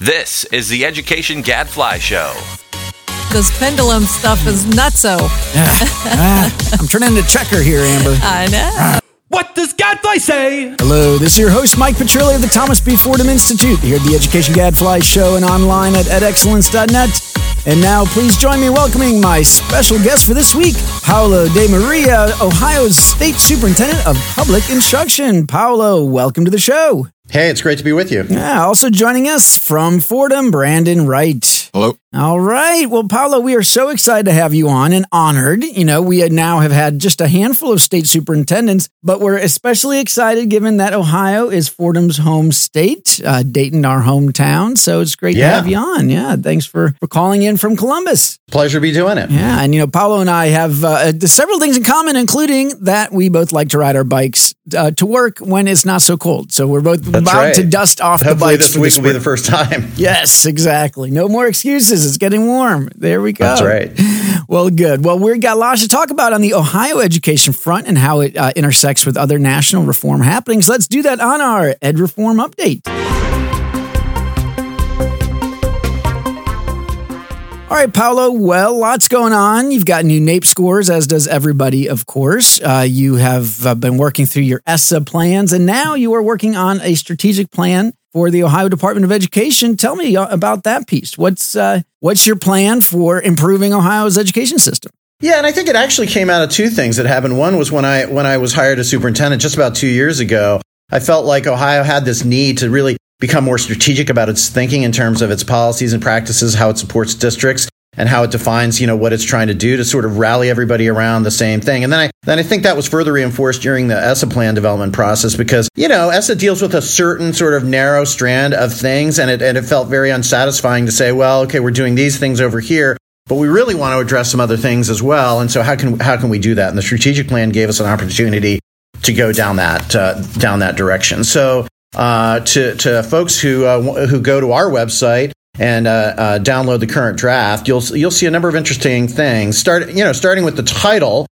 This is the Education Gadfly Show. This pendulum stuff is nutso. Ah, I'm turning into Checker here, Amber. I know. What does Gadfly say? Hello, this is your host, Mike Petrilli of the Thomas B. Fordham Institute, here at the Education Gadfly Show and online at edexcellence.net. And now, please join me welcoming my special guest for this week, Paolo DeMaria, Ohio's State Superintendent of Public Instruction. Paolo, welcome to the show. Hey, it's great to be with you. Yeah, also joining us from Fordham, Brandon Wright. Hello. All right. Well, Paolo, we are so excited to have you on and honored. You know, we now have had just a handful of state superintendents, but we're especially excited given that Ohio is Fordham's home state, uh, Dayton, our hometown. So it's great to have you on. Yeah. Thanks for, for calling in from Columbus. Pleasure to be doing it. Yeah. And, you know, Paolo and I have uh, several things in common, including that we both like to ride our bikes uh, to work when it's not so cold. So we're both That's about right. to dust off the Hopefully, bikes. this week will be the first time. Yes, exactly. No more excuses. It's getting warm. There we go. That's right. Well, good. Well, we've got lots to talk about on the Ohio education front and how it uh, intersects with other national reform happenings. Let's do that on our Ed Reform Update. All right, Paolo. Well, lots going on. You've got new NAEP scores, as does everybody, of course. Uh, you have uh, been working through your ESSA plans, and now you are working on a strategic plan for the Ohio Department of Education. Tell me uh, about that piece. What's uh, what's your plan for improving Ohio's education system? Yeah, and I think it actually came out of two things that happened. One was when I when I was hired as superintendent just about two years ago. I felt like Ohio had this need to really become more strategic about its thinking in terms of its policies and practices, how it supports districts, and how it defines, you know, what it's trying to do to sort of rally everybody around the same thing. And then I then I think that was further reinforced during the ESSA plan development process because, you know, ESSA deals with a certain sort of narrow strand of things and it and it felt very unsatisfying to say, well, okay, we're doing these things over here. But we really want to address some other things as well, and so how can how can we do that? And the strategic plan gave us an opportunity to go down that uh, down that direction. So uh, to to folks who uh, who go to our website and uh, uh, download the current draft, you'll you'll see a number of interesting things. Start you know starting with the title.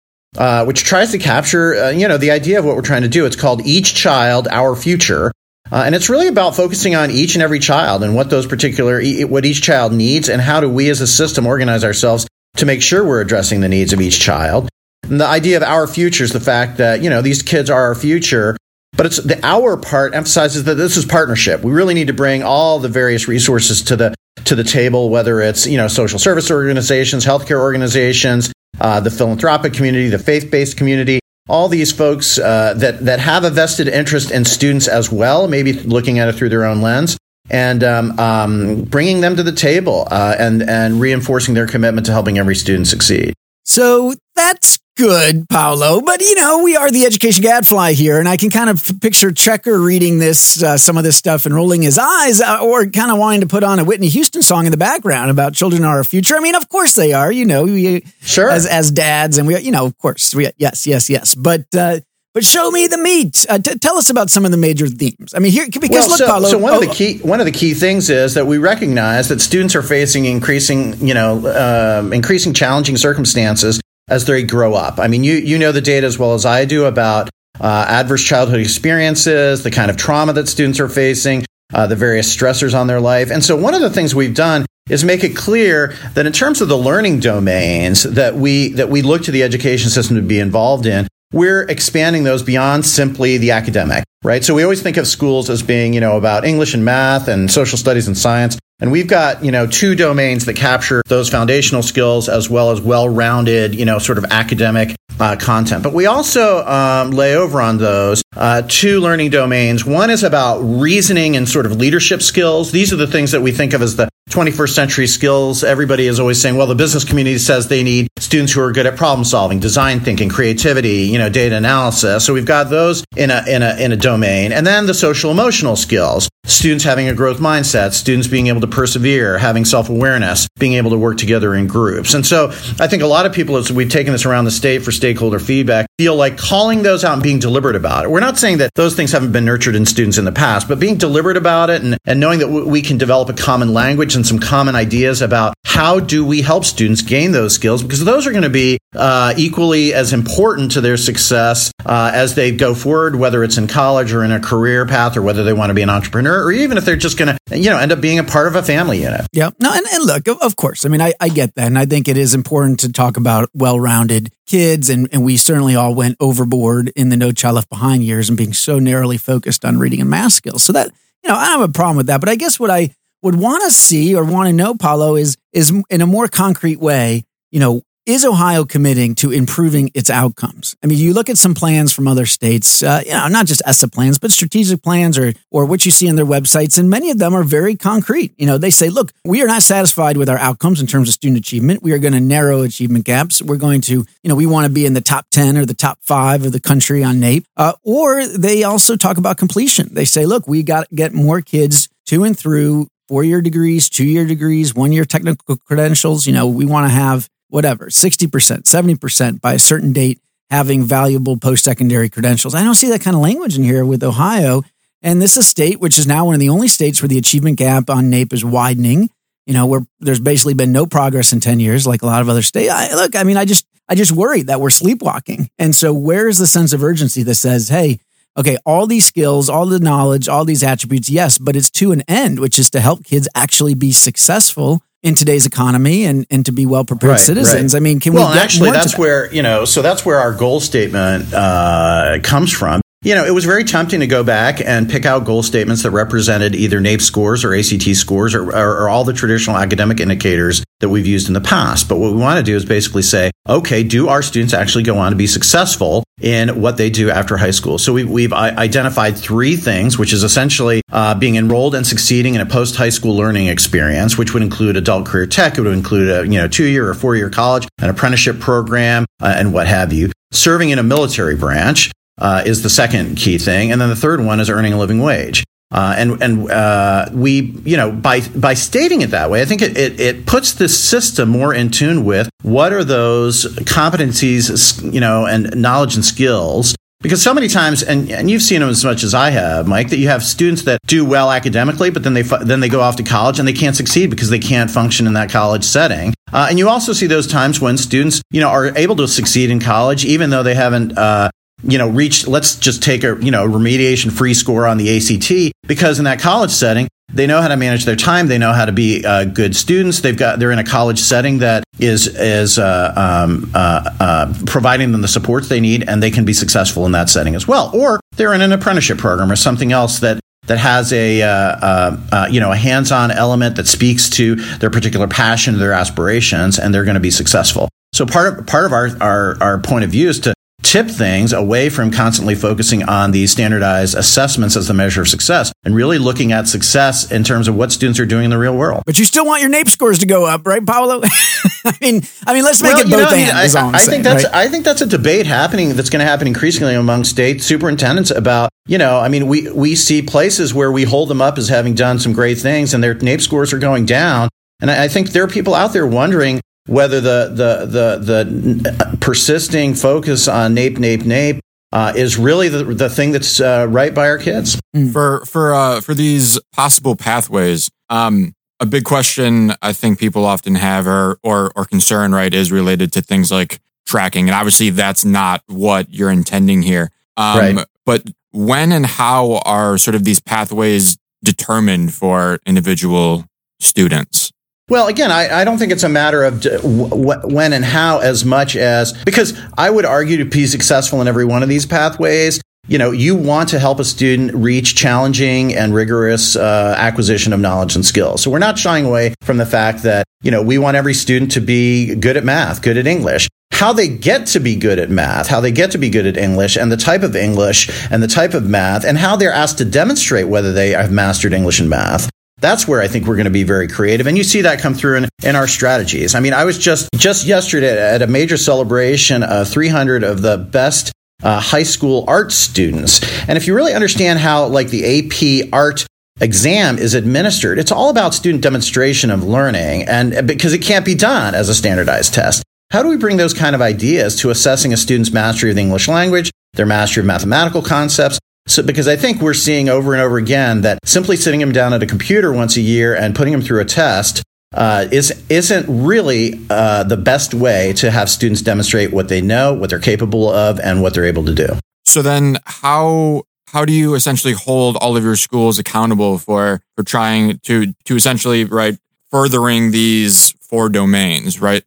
Which tries to capture, you know, the idea of what we're trying to do. It's called "Each Child, Our Future," uh, and it's really about focusing on each and every child and what those particular, what each child needs, and how do we as a system organize ourselves to make sure we're addressing the needs of each child. And the idea of our future is the fact that, you know, these kids are our future, but it's the our part emphasizes that this is partnership. We really need to bring all the various resources to the to the table, whether it's, you know, social service organizations, healthcare organizations, uh, the philanthropic community, the faith-based community, all these folks uh, that that have a vested interest in students as well, maybe looking at it through their own lens, and um, um, bringing them to the table uh, and and reinforcing their commitment to helping every student succeed. So that's good, Paolo. But you know, we are the education gadfly here, and I can kind of picture Checker reading this, uh, some of this stuff, and rolling his eyes, uh, or kind of wanting to put on a Whitney Houston song in the background about children are our future. I mean, of course they are. You know, we, Sure. as as dads, and we, you know, of course, we, yes, yes, yes. But uh, but show me the meat. Uh, t- tell us about some of the major themes. I mean, here because Well, look, so, Paolo. so one of oh, the key one of the key things is that we recognize that students are facing increasing, you know, um, increasing challenging circumstances as they grow up. I mean, you you know the data as well as I do about uh, adverse childhood experiences, the kind of trauma that students are facing, uh, the various stressors on their life, and so one of the things we've done is make it clear that in terms of the learning domains that we that we look to the education system to be involved in, we're expanding those beyond simply the academic, right? So we always think of schools as being, you know, about English and math and social studies and science. And we've got, you know, two domains that capture those foundational skills as well as well-rounded, you know, sort of academic uh, content. But we also um, lay over on those uh, two learning domains. One is about reasoning and sort of leadership skills. These are the things that we think of as the 21st century skills. Everybody is always saying, well, the business community says they need students who are good at problem solving, design thinking, creativity, you know, data analysis. So we've got those in a, in a, in a domain. And then the social emotional skills, students having a growth mindset, students being able to persevere, having self awareness, being able to work together in groups. And so I think a lot of people, as we've taken this around the state for stakeholder feedback, feel like calling those out and being deliberate about it. We're not saying that those things haven't been nurtured in students in the past, but being deliberate about it and, and knowing that w- we can develop a common language and some common ideas about how do we help students gain those skills? Because those are going to be uh, equally as important to their success uh, as they go forward, whether it's in college or in a career path, or whether they want to be an entrepreneur, or even if they're just going to, you know, end up being a part of a family unit. Yeah. No, and, and look, of, of course. I mean, I, I get that. And I think it is important to talk about well rounded kids. And, and we certainly all went overboard in the No Child Left Behind years and being so narrowly focused on reading and math skills. So that, you know, I don't have a problem with that. But I guess what I would want to see or want to know, Paolo, is is in a more concrete way, you know, is Ohio committing to improving its outcomes? I mean, you look at some plans from other states, uh, you know, not just ESSA plans, but strategic plans or or what you see on their websites, and many of them are very concrete. You know, they say, look, we are not satisfied with our outcomes in terms of student achievement. We are going to narrow achievement gaps. We're going to, you know, we want to be in the top ten or the top five of the country on NAEP. Uh, or they also talk about completion. They say, look, we got to get more kids to and through four year degrees, two year degrees, one year technical credentials. You know, we want to have whatever, 60%, 70% by a certain date having valuable post secondary credentials. I don't see that kind of language in here with Ohio. And this is a state which is now one of the only states where the achievement gap on NAEP is widening. You know, where there's basically been no progress in 10 years, like a lot of other states. I, look, I mean, I just, I just worry that we're sleepwalking. And so where's the sense of urgency that says, hey, okay, all these skills, all the knowledge, all these attributes, yes, but it's to an end, which is to help kids actually be successful in today's economy and, and to be well prepared Right, citizens. right. I mean, can well, we get actually, that's that? where you know. So that's where our goal statement uh, comes from. You know, it was very tempting to go back and pick out goal statements that represented either NAEP scores or ACT scores or, or, or all the traditional academic indicators that we've used in the past. But what we want to do is basically say, okay, do our students actually go on to be successful in what they do after high school? So we, we've identified three things, which is essentially uh, being enrolled and succeeding in a post high school learning experience, which would include adult career tech, it would include a you know two year or four year college, an apprenticeship program, uh, and what have you. Serving in a military branch uh, is the second key thing, and then the third one is earning a living wage. Uh, and and uh, we, you know, by by stating it that way, I think it, it, it puts this system more in tune with what are those competencies, you know, and knowledge and skills. Because so many times, and, and you've seen them as much as I have, Mike, that you have students that do well academically, but then they then they go off to college and they can't succeed because they can't function in that college setting. Uh, and you also see those times when students, you know, are able to succeed in college, even though they haven't uh, you know, reach, let's just take a, you know, remediation free score on the ACT because in that college setting, they know how to manage their time. They know how to be uh, good students. They've got, they're in a college setting that is, is, uh, um, uh, uh, providing them the supports they need and they can be successful in that setting as well. Or they're in an apprenticeship program or something else that, that has a uh, uh, uh, you know a hands-on element that speaks to their particular passion, their aspirations, and they're going to be successful. So part of part of our, our our point of view is to tip things away from constantly focusing on these standardized assessments as the measure of success and really looking at success in terms of what students are doing in the real world. But you still want your NAEP scores to go up, right, Paolo? I mean, I mean, let's make Well, it both know, I. I, I saying, think that's right? I think that's a debate happening that's going to happen increasingly among state superintendents about you know I mean we we see places where we hold them up as having done some great things and their NAEP scores are going down and I, I think there are people out there wondering whether the the the the persisting focus on NAEP NAEP NAEP uh, is really the the thing that's uh, right by our kids. for for uh, for these possible pathways. Um, a big question I think people often have or or or concern right is related to things like tracking, and obviously that's not what you're intending here. Um, Right. But when and how are sort of these pathways determined for individual students? Well, again, I, I don't think it's a matter of when and how as much as because I would argue to be successful in every one of these pathways. You know, you want to help a student reach challenging and rigorous uh, acquisition of knowledge and skills. So we're not shying away from the fact that you know we want every student to be good at math, good at English. How they get to be good at math, how they get to be good at English, and the type of English and the type of math, and how they're asked to demonstrate whether they have mastered English and math that's where I think we're going to be very creative. And you see that come through in, in our strategies. I mean, I was just, just yesterday at a major celebration of 300 of the best uh, high school art students. And if you really understand how like the AP art exam is administered, it's all about student demonstration of learning and because it can't be done as a standardized test. How do we bring those kind of ideas to assessing a student's mastery of the English language, their mastery of mathematical concepts, so, because I think we're seeing over and over again that simply sitting them down at a computer once a year and putting them through a test uh, is isn't really uh, the best way to have students demonstrate what they know, what they're capable of, and what they're able to do. So then, how how do you essentially hold all of your schools accountable for for trying to to essentially right furthering these four domains, right?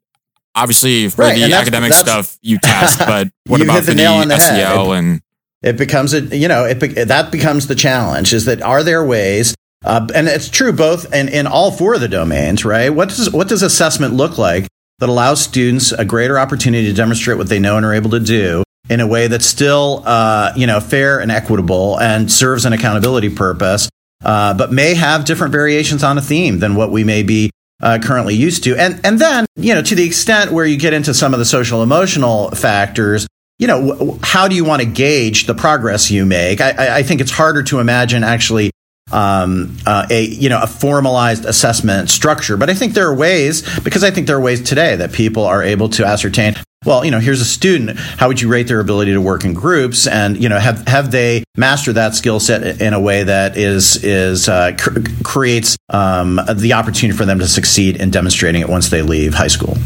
Obviously, for Right, the that's- academic that's- stuff, you test, but what You about the for the, head. SEL and it becomes a you know it be- that becomes the challenge is that are there ways uh, and it's true both in, in all four of the domains right? What does what does assessment look like that allows students a greater opportunity to demonstrate what they know and are able to do in a way that's still uh, you know fair and equitable and serves an accountability purpose uh, but may have different variations on a theme than what we may be uh, currently used to? And and then you know to the extent where you get into some of the social emotional factors you know, how do you want to gauge the progress you make? I, I, I think it's harder to imagine actually um, uh, a you know a formalized assessment structure, but I think there are ways because I think there are ways today that people are able to ascertain. Well, you know, here's a student. How would you rate their ability to work in groups? And you know, have have they mastered that skill set in a way that is is uh, cr- creates um, the opportunity for them to succeed in demonstrating it once they leave high school?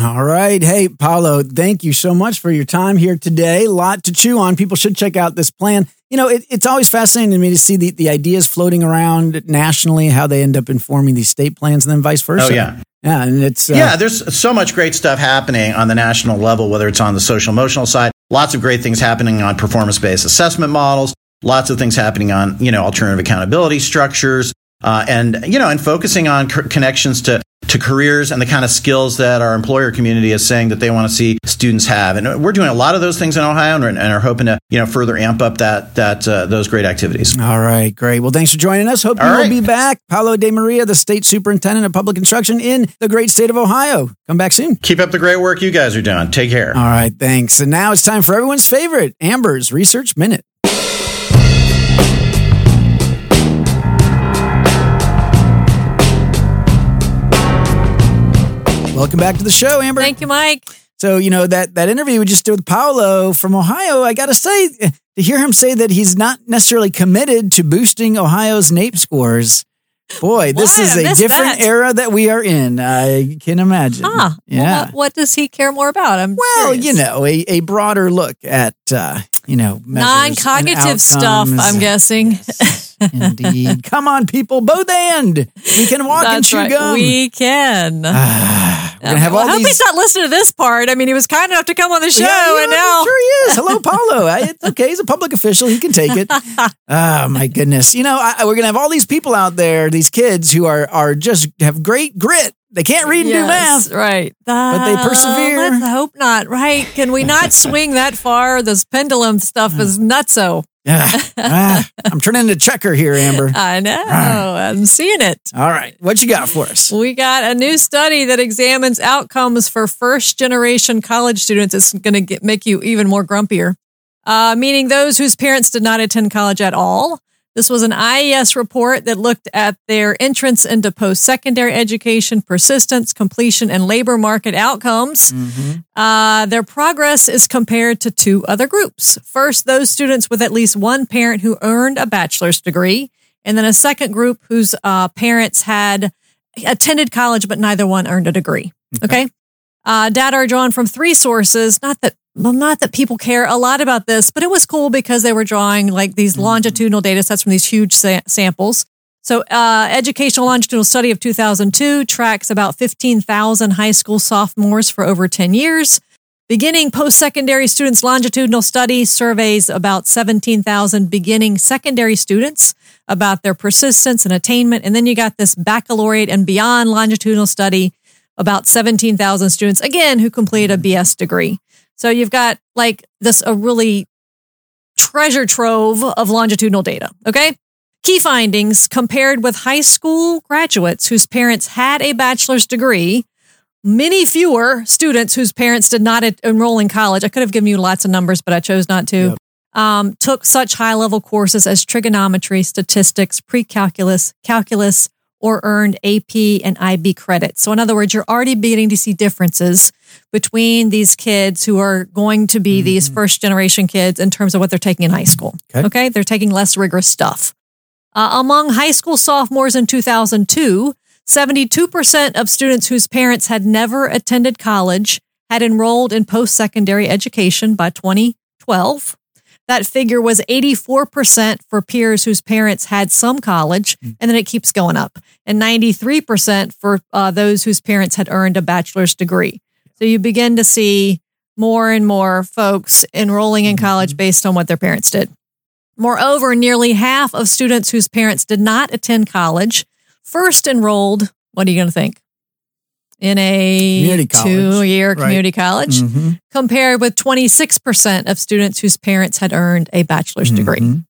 All right. Hey, Paolo, thank you so much for your time here today. A lot to chew on. People should check out this plan. You know, it, it's always fascinating to me to see the, the ideas floating around nationally, how they end up informing these state plans and then vice versa. Oh, yeah. Yeah. And it's, uh, yeah, there's so much great stuff happening on the national level, whether it's on the social emotional side, lots of great things happening on performance based assessment models, lots of things happening on, you know, alternative accountability structures, uh, and, you know, and focusing on co- connections to, to careers and the kind of skills that our employer community is saying that they want to see students have. And we're doing a lot of those things in Ohio and, and are hoping to, you know, further amp up that, that, uh, those great activities. All right, great. Well, thanks for joining us. Hope you All will right. be back. Paolo DeMaria, the state superintendent of public instruction in the great state of Ohio. Come back soon. Keep up the great work you guys are doing. Take care. All right, thanks. And now it's time for everyone's favorite, Amber's Research Minute. Welcome back to the show, Amber. Thank you, Mike. So, you know, that, that interview we just did with Paolo from Ohio, I got to say, to hear him say that he's not necessarily committed to boosting Ohio's NAEP scores, boy, this What? is a different that. era that we are in. I can imagine. Huh. Well, Yeah. what, what does he care more about? I'm Well, curious. you know, a, a broader look at, uh, you know, non-cognitive stuff. I'm guessing. Indeed. Come on, people, both end. We can walk and chew right. gum. We can. We're gonna have well, all I hope these. he's not listening to this part. I mean, he was kind enough to come on the show, Yeah, and know, now sure he is. Hello, Paolo. I, it's okay. He's a public official. He can take it. oh my goodness. You know, I, we're gonna have all these people out there, these kids who are are just have great grit. They can't read and do math. right? But they Uh, persevere. let's hope not. Right? Can we not swing that far? This pendulum stuff is nutso. Yeah. Ah, I'm turning into Checker here, Amber. I know. I'm seeing it. All right, what you got for us? We got a new study that examines outcomes for first generation college students. It's going to make you even more grumpier, uh, meaning those whose parents did not attend college at all. This was an IES report that looked at their entrance into post secondary education, persistence, completion, and labor market outcomes. Uh, their progress is compared to two other groups. First, those students with at least one parent who earned a bachelor's degree, and then a second group whose uh, parents had attended college, but neither one earned a degree. Okay. Uh, data are drawn from three sources. Not that, well, not that people care a lot about this, but it was cool because they were drawing like these longitudinal data sets from these huge sa- samples. So, uh, Educational Longitudinal Study of 2002 tracks about 15,000 high school sophomores for over 10 years. Beginning post secondary students longitudinal study surveys about 17,000 beginning secondary students about their persistence and attainment. And then you got this baccalaureate and beyond longitudinal study about 17,000 students, again, who complete a BS degree. So you've got like this, a really treasure trove of longitudinal data. Okay. Key findings compared with high school graduates whose parents had a bachelor's degree, many fewer students whose parents did not enroll in college. I could have given you lots of numbers, but I chose not to. Um, took such high level courses as trigonometry, statistics, pre calculus, calculus, or earned AP and IB credits. So, in other words, you're already beginning to see differences between these kids who are going to be these first generation kids in terms of what they're taking in high school. Okay. They're taking less rigorous stuff. Uh, among high school sophomores in 2002, 72% of students whose parents had never attended college had enrolled in post secondary education by 2012. That figure was 84% for peers whose parents had some college, and then it keeps going up, and 93% for uh, those whose parents had earned a bachelor's degree. So you begin to see more and more folks enrolling in college based on what their parents did. Moreover, nearly half of students whose parents did not attend college first enrolled, what are you going to think? In a two year Right. community college, Mhm. compared with 26% of students whose parents had earned a bachelor's degree. Mhm.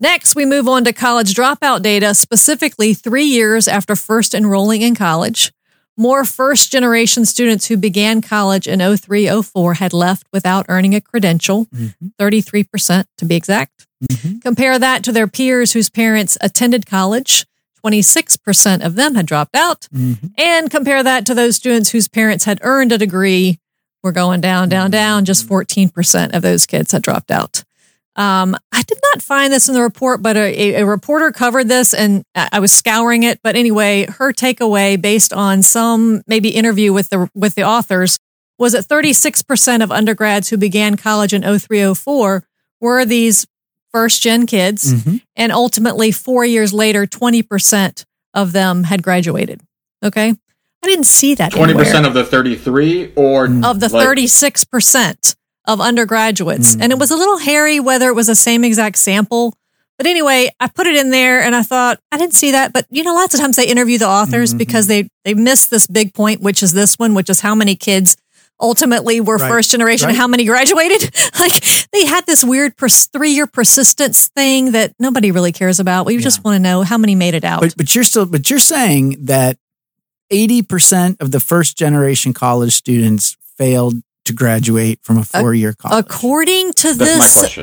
Next, we move on to college dropout data, specifically three years after first enrolling in college. More first generation students who began college in 03 04 had left without earning a credential, 33% to be exact. Compare that to their peers whose parents attended college, 26% of them had dropped out. And compare that to those students whose parents had earned a degree. We're going down, down, down. Just 14% of those kids had dropped out. Um, I did not find this in the report, but a, a reporter covered this and I I was scouring it. But anyway, her takeaway based on some maybe interview with the, with the authors was that 36% of undergrads who began college in 0304 were these first gen kids. Mhm. And ultimately, four years later, 20% of them had graduated. Okay. I didn't see that. Twenty percent anywhere. of the thirty-three, or mm. of the like- 36% of undergraduates. Mm. And it was a little hairy whether it was the same exact sample. But anyway, I put it in there and I thought, I didn't see that. But you know, lots of times they interview the authors mm-hmm. because they, they miss this big point, which is this one, which is how many kids ultimately were Right. first generation Right. how many graduated. like they had this weird pers- three year persistence thing that nobody really cares about. We just want to know how many made it out. But but you're still but you're saying that eighty percent of the first generation college students failed to graduate from a four year college. According to That's this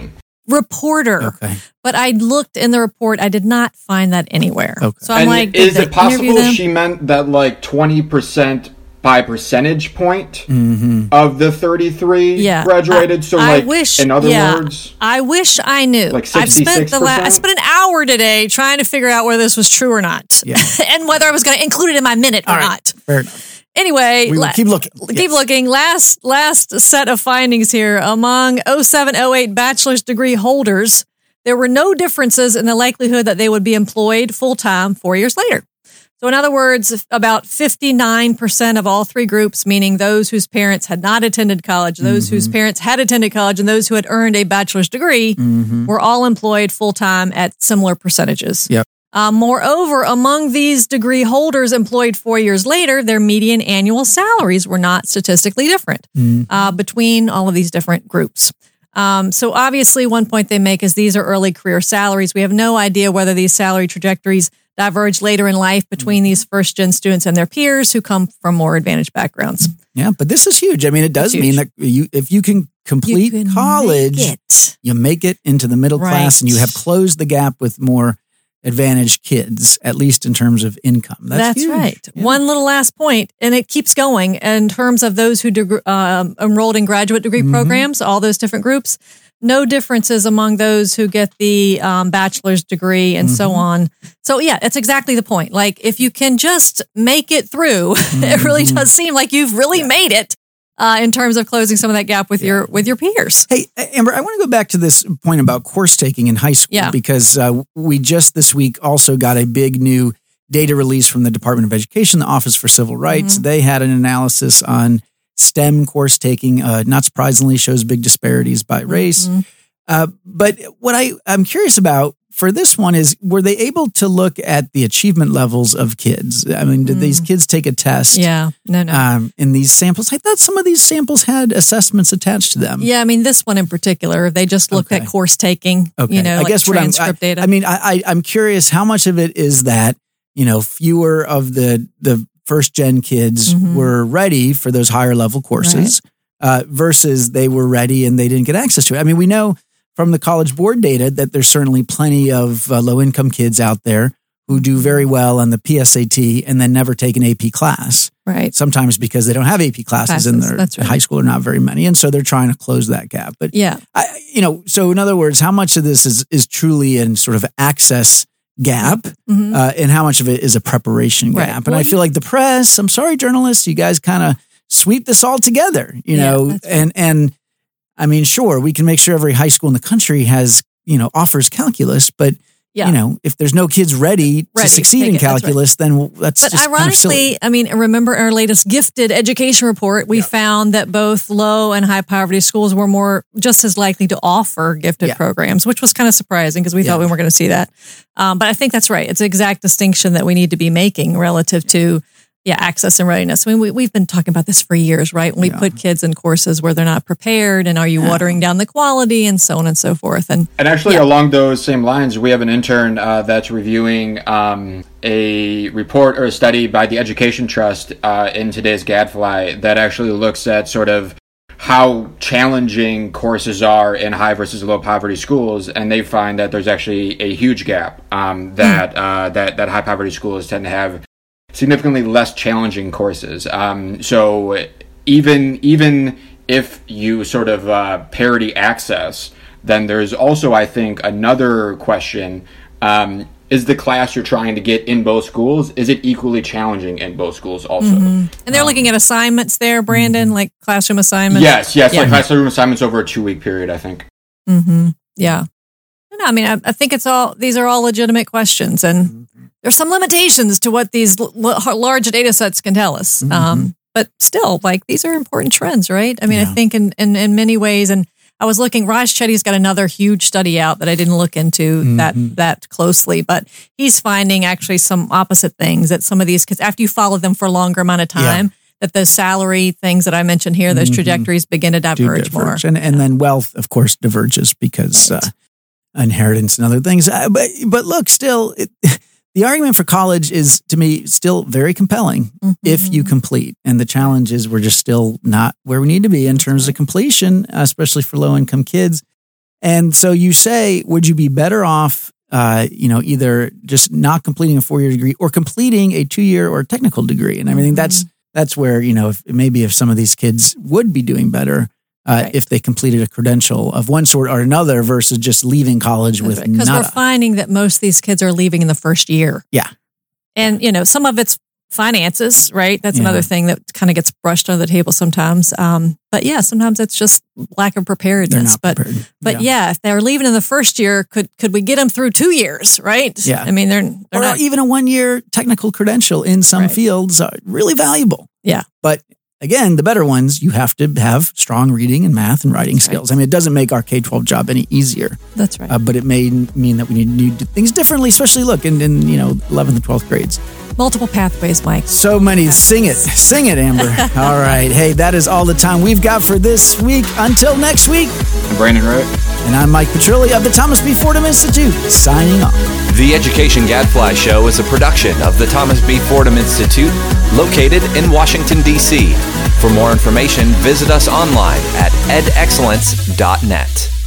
reporter, Okay. but I looked in the report. I did not find that anywhere. Okay. So I'm and like, is it possible she meant that like twenty percent by percentage point Mm-hmm. of the thirty-three Yeah, graduated? I- so, I like, wish- in other yeah. words, I wish I knew. Like I've spent the last. I spent an hour today trying to figure out whether this was true or not, Yeah. and whether I was going to include it in my minute or All right. not. Fair enough. Anyway, We la- keep looking. Keep Yes. looking. Last last set of findings here among 0708 bachelor's degree holders, there were no differences in the likelihood that they would be employed full time four years later. So, in other words, about 59% of all three groups, meaning those whose parents had not attended college, those whose parents had attended college, and those who had earned a bachelor's degree, were all employed full time at similar percentages. Yep. Uh, moreover, among these degree holders employed four years later, their median annual salaries were not statistically different uh, between all of these different groups. Um, so obviously, one point they make is these are early career salaries. We have no idea whether these salary trajectories diverge later in life between these first gen students and their peers who come from more advantaged backgrounds. Yeah, but this is huge. I mean, it does mean that you if you can complete You college, make you make it into the middle class and you have closed the gap with more advantaged kids, at least in terms of income. That's, That's, right. Yeah. One little last point, and it keeps going in terms of those who deg- um, enrolled in graduate degree Mm-hmm. programs, all those different groups. No differences among those who get the um, bachelor's degree and so Mm-hmm. on. So, yeah, that's exactly the point. Like, if you can just make it through, it really Mm-hmm. does seem like you've really made it uh, in terms of closing some of that gap with your with your peers. Hey, Amber, I want to go back to this point about course taking in high school Yeah. because uh, we just this week also got a big new data release from the Department of Education, the Office for Civil Rights. Mm-hmm. They had an analysis on STEM course taking, uh, not surprisingly, shows big disparities by race. Mm-hmm. Uh, but what I, I'm curious about for this one is were they able to look at the achievement levels of kids? I mean, did these kids take a test? Mm. Yeah, no, no. Um, in these samples, I thought some of these samples had assessments attached to them. yeah, I mean, this one in particular, they just looked Okay. at course taking, Okay. you know, I like guess what I'm, transcript I, data. I mean, I, I, I'm curious how much of it is that, you know, fewer of the, the first gen kids Mhm. were ready for those higher level courses uh, versus they were ready and they didn't get access to it. I mean, we know from the college board data that there's certainly plenty of uh, low income kids out there who do very well on the PSAT and then never take an AP class. right. Sometimes because they don't have AP classes, in their right. high school, or not very many, and so they're trying to close that gap. But Yeah. I, you know, so in other words, how much of this is is truly in sort of access gap Mhm. uh, and how much of it is a preparation Right. gap. And Well, I feel like the press, I'm sorry, journalists, you guys kind of sweep this all together, you Yeah, know, and, and I mean, sure, we can make sure every high school in the country has, you know, offers calculus, but Yeah. you know, if there's no kids ready, Ready to succeed in it, that's right. calculus, then that's But just kind of ironically, I mean, remember our latest gifted education report? We found that both low and high poverty schools were more just as likely to offer gifted Yeah. programs, which was kind of surprising because we Yeah. thought we weren't going to see that. Um, but I think that's right. It's an exact distinction that we need to be making relative to yeah access and readiness. I mean, we, we've been talking about this for years, right? When we Yeah. put kids in courses where they're not prepared, and are you watering down the quality, and so on and so forth. And And actually, Yeah. along those same lines, we have an intern uh, that's reviewing um, a report or a study by the Education Trust uh, in today's Gadfly that actually looks at sort of how challenging courses are in high versus low poverty schools, and they find that there's actually a huge gap um, that uh, that that high poverty schools tend to have significantly less challenging courses. Um, so even even if you sort of uh, parity access, then there's also I think another question. Um, is the class you're trying to get in both schools is it equally challenging in both schools also and they're looking at assignments there, Brandon, like classroom assignments. yes yes Yeah. like classroom assignments over a two week period i think Mm-hmm. Yeah. No, I mean, I, I think it's all, these are all legitimate questions and there's some limitations to what these l- l- large data sets can tell us. Um, but still, like, these are important trends, right? I mean, I think in, in, in many ways, and I was looking, Raj Chetty's got another huge study out that I didn't look into that, that closely, but he's finding actually some opposite things that some of these because after you follow them for a longer amount of time, that those salary things that I mentioned here, those trajectories begin to do diverge, more. diverge. And, and then wealth, of course, diverges because Right. uh, inheritance and other things. Uh, but, but look, still, it, the argument for college is to me still very compelling if Mm-hmm. you complete. And the challenge is we're just still not where we need to be in terms of completion, especially for low income kids. And so you say, would you be better off, uh, you know, either just not completing a four year degree or completing a two year or technical degree? And I mean, that's that's where you know if, maybe if some of these kids would be doing better uh, Right. if they completed a credential of one sort or another versus just leaving college with because we're finding that most of these kids are leaving in the first year. Yeah. And, you know, some of it's finances, right? That's Yeah. another thing that kind of gets brushed under the table sometimes. Um, but yeah, sometimes it's just lack of preparedness. but prepared. but yeah. if they're leaving in the first year, could could we get them through two years, right? Yeah. I mean, they're they're or not. even a one year technical credential in some Right. fields are really valuable. Yeah. But again, the better ones, you have to have strong reading and math and writing That's right. skills. I mean, it doesn't make our K 12 job any easier, That's right. uh, but it may mean that we need to do things differently, especially look in, in you know, 11th and 12th grades. Multiple pathways, Mike. So many. Sing it. Sing it, Amber. all right. Hey, that is all the time we've got for this week. Until next week. I'm Brandon Wright And I'm Mike Petrilli of the Thomas B. Fordham Institute, signing off. The Education Gadfly Show is a production of the Thomas B. Fordham Institute, located in Washington, D.C. For more information, visit us online at edexcellence.net.